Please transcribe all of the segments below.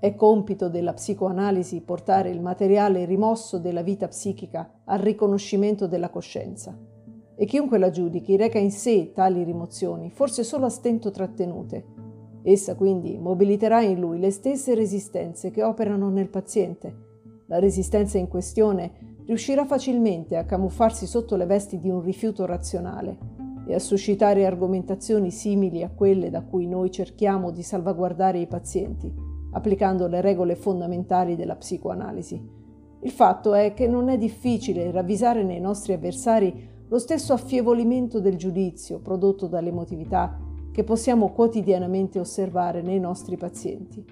È compito della psicoanalisi portare il materiale rimosso della vita psichica al riconoscimento della coscienza. E chiunque la giudichi reca in sé tali rimozioni, forse solo a stento trattenute. Essa quindi mobiliterà in lui le stesse resistenze che operano nel paziente. La resistenza in questione riuscirà facilmente a camuffarsi sotto le vesti di un rifiuto razionale e a suscitare argomentazioni simili a quelle da cui noi cerchiamo di salvaguardare i pazienti applicando le regole fondamentali della psicoanalisi. Il fatto è che non è difficile ravvisare nei nostri avversari lo stesso affievolimento del giudizio prodotto dall'emotività che possiamo quotidianamente osservare nei nostri pazienti.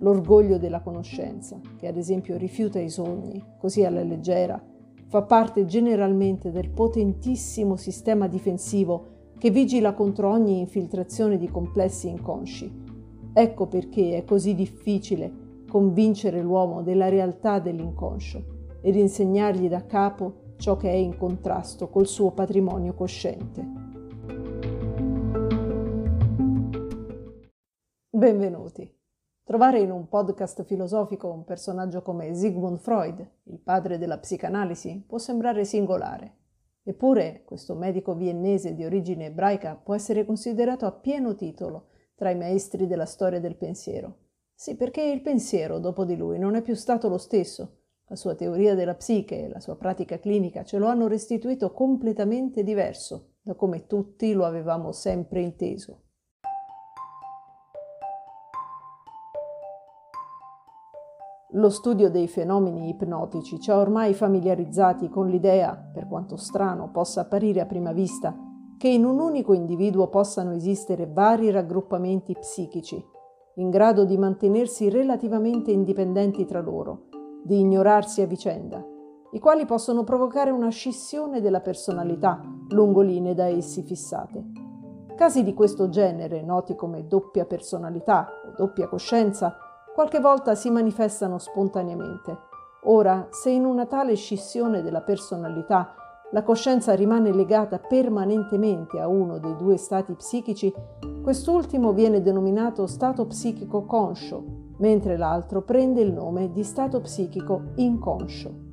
L'orgoglio della conoscenza, che ad esempio rifiuta i sogni, così alla leggera, fa parte generalmente del potentissimo sistema difensivo che vigila contro ogni infiltrazione di complessi inconsci Ecco perché è così difficile convincere l'uomo della realtà dell'inconscio ed insegnargli da capo ciò che è in contrasto col suo patrimonio cosciente. Benvenuti. Trovare in un podcast filosofico un personaggio come Sigmund Freud, il padre della psicanalisi, può sembrare singolare. Eppure questo medico viennese di origine ebraica può essere considerato a pieno titolo tra i maestri della storia del pensiero. Sì, perché il pensiero, dopo di lui, non è più stato lo stesso. La sua teoria della psiche e la sua pratica clinica ce lo hanno restituito completamente diverso da come tutti lo avevamo sempre inteso. Lo studio dei fenomeni ipnotici ci ha ormai familiarizzati con l'idea, per quanto strano possa apparire a prima vista, che in un unico individuo possano esistere vari raggruppamenti psichici, in grado di mantenersi relativamente indipendenti tra loro, di ignorarsi a vicenda, i quali possono provocare una scissione della personalità lungo linee da essi fissate. Casi di questo genere, noti come doppia personalità o doppia coscienza, qualche volta si manifestano spontaneamente. Ora, se in una tale scissione della personalità la coscienza rimane legata permanentemente a uno dei due stati psichici, quest'ultimo viene denominato stato psichico conscio, mentre l'altro prende il nome di stato psichico inconscio.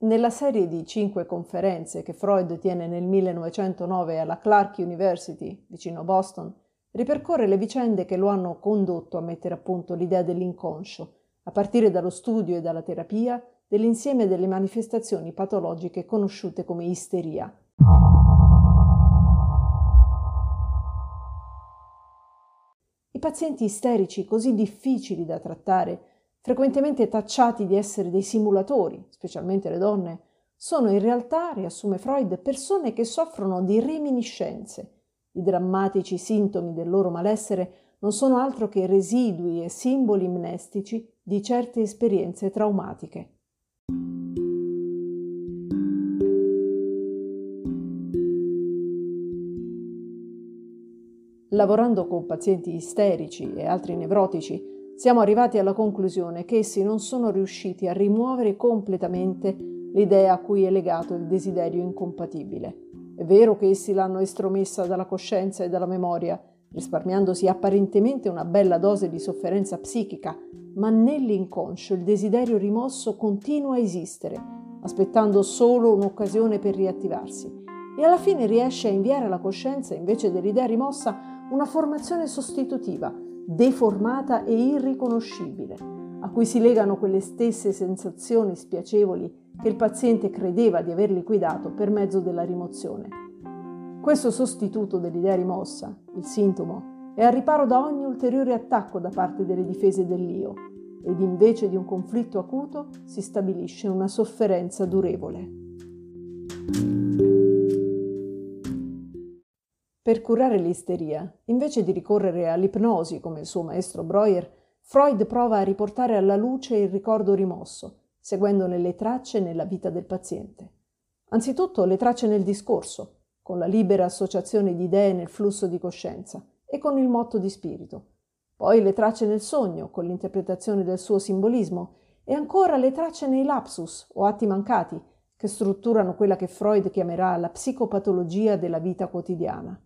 Nella serie di cinque conferenze che Freud tiene nel 1909 alla Clark University, vicino Boston, ripercorre le vicende che lo hanno condotto a mettere a punto l'idea dell'inconscio a partire dallo studio e dalla terapia dell'insieme delle manifestazioni patologiche conosciute come isteria. I pazienti isterici, così difficili da trattare, frequentemente tacciati di essere dei simulatori, specialmente le donne, sono in realtà, riassume Freud, persone che soffrono di reminiscenze. I drammatici sintomi del loro malessere non sono altro che residui e simboli mnestici di certe esperienze traumatiche. Lavorando con pazienti isterici e altri nevrotici, siamo arrivati alla conclusione che essi non sono riusciti a rimuovere completamente l'idea a cui è legato il desiderio incompatibile. È vero che essi l'hanno estromessa dalla coscienza e dalla memoria, risparmiandosi apparentemente una bella dose di sofferenza psichica, ma nell'inconscio il desiderio rimosso continua a esistere, aspettando solo un'occasione per riattivarsi e alla fine riesce a inviare alla coscienza, invece dell'idea rimossa, una formazione sostitutiva, deformata e irriconoscibile, a cui si legano quelle stesse sensazioni spiacevoli che il paziente credeva di aver liquidato per mezzo della rimozione. Questo sostituto dell'idea rimossa, il sintomo, è al riparo da ogni ulteriore attacco da parte delle difese dell'io ed invece di un conflitto acuto si stabilisce una sofferenza durevole. Per curare l'isteria, invece di ricorrere all'ipnosi come il suo maestro Breuer, Freud prova a riportare alla luce il ricordo rimosso, seguendone le tracce nella vita del paziente. Anzitutto le tracce nel discorso, con la libera associazione di idee nel flusso di coscienza e con il motto di spirito. Poi le tracce nel sogno, con l'interpretazione del suo simbolismo, e ancora le tracce nei lapsus o atti mancati, che strutturano quella che Freud chiamerà la psicopatologia della vita quotidiana.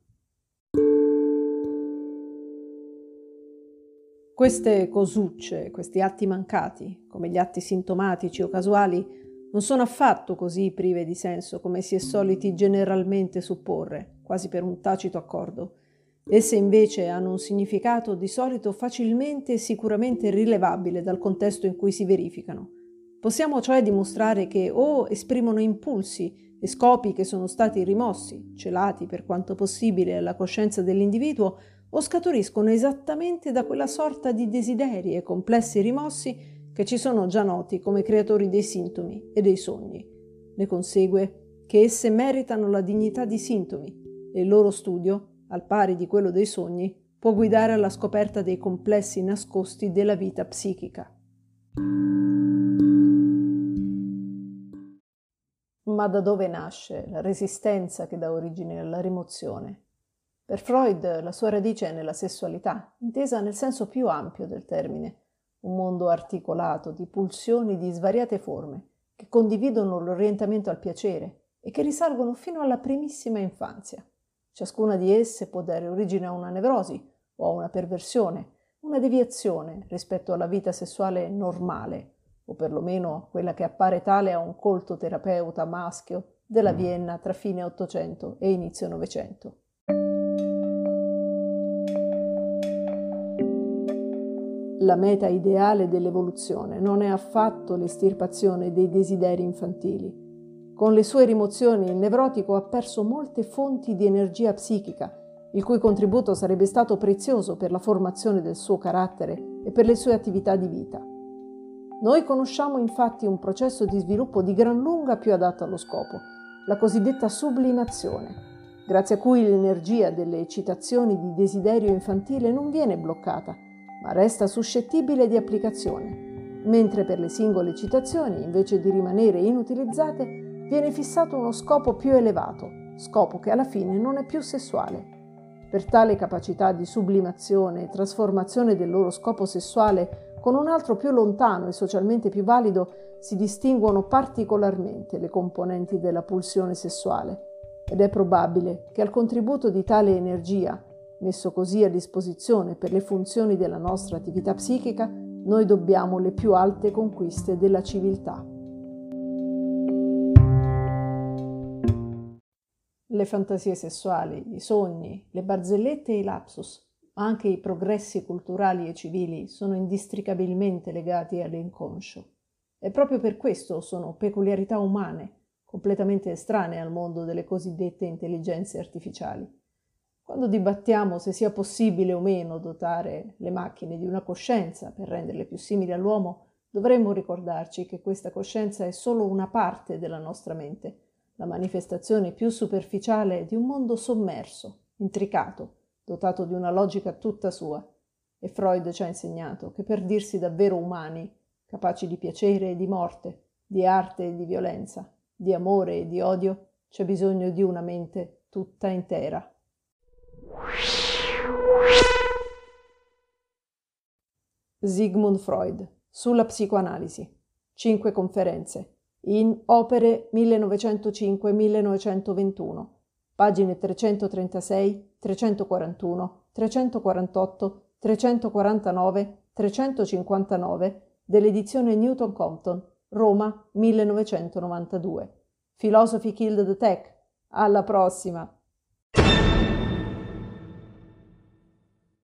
Queste cosucce, questi atti mancati, come gli atti sintomatici o casuali, non sono affatto così prive di senso come si è soliti generalmente supporre, quasi per un tacito accordo. Esse invece hanno un significato di solito facilmente e sicuramente rilevabile dal contesto in cui si verificano. Possiamo cioè dimostrare che o esprimono impulsi e scopi che sono stati rimossi, celati per quanto possibile alla coscienza dell'individuo, o scaturiscono esattamente da quella sorta di desideri e complessi rimossi che ci sono già noti come creatori dei sintomi e dei sogni. Ne consegue che esse meritano la dignità di sintomi e il loro studio, al pari di quello dei sogni, può guidare alla scoperta dei complessi nascosti della vita psichica. Ma da dove nasce la resistenza che dà origine alla rimozione? Per Freud la sua radice è nella sessualità, intesa nel senso più ampio del termine, un mondo articolato di pulsioni di svariate forme, che condividono l'orientamento al piacere e che risalgono fino alla primissima infanzia. Ciascuna di esse può dare origine a una nevrosi o a una perversione, una deviazione rispetto alla vita sessuale normale, o perlomeno quella che appare tale a un colto terapeuta maschio della Vienna tra fine Ottocento e inizio Novecento. La meta ideale dell'evoluzione non è affatto l'estirpazione dei desideri infantili. Con le sue rimozioni il nevrotico ha perso molte fonti di energia psichica, il cui contributo sarebbe stato prezioso per la formazione del suo carattere e per le sue attività di vita. Noi conosciamo infatti un processo di sviluppo di gran lunga più adatto allo scopo, la cosiddetta sublimazione, grazie a cui l'energia delle eccitazioni di desiderio infantile non viene bloccata, ma resta suscettibile di applicazione, mentre per le singole citazioni, invece di rimanere inutilizzate, viene fissato uno scopo più elevato, scopo che alla fine non è più sessuale. Per tale capacità di sublimazione e trasformazione del loro scopo sessuale con un altro più lontano e socialmente più valido si distinguono particolarmente le componenti della pulsione sessuale ed è probabile che al contributo di tale energia messo così a disposizione per le funzioni della nostra attività psichica, noi dobbiamo le più alte conquiste della civiltà. Le fantasie sessuali, i sogni, le barzellette e i lapsus, ma anche i progressi culturali e civili sono indistricabilmente legati all'inconscio. E proprio per questo sono peculiarità umane, completamente estranee al mondo delle cosiddette intelligenze artificiali. Quando dibattiamo se sia possibile o meno dotare le macchine di una coscienza per renderle più simili all'uomo, dovremmo ricordarci che questa coscienza è solo una parte della nostra mente, la manifestazione più superficiale di un mondo sommerso, intricato, dotato di una logica tutta sua. E Freud ci ha insegnato che per dirsi davvero umani, capaci di piacere e di morte, di arte e di violenza, di amore e di odio, c'è bisogno di una mente tutta intera. Sigmund Freud sulla psicoanalisi. Cinque conferenze in Opere 1905-1921, pagine 336, 341, 348, 349, 359 dell'edizione Newton Compton, Roma 1992. Philosophy Killed the Tech. Alla prossima!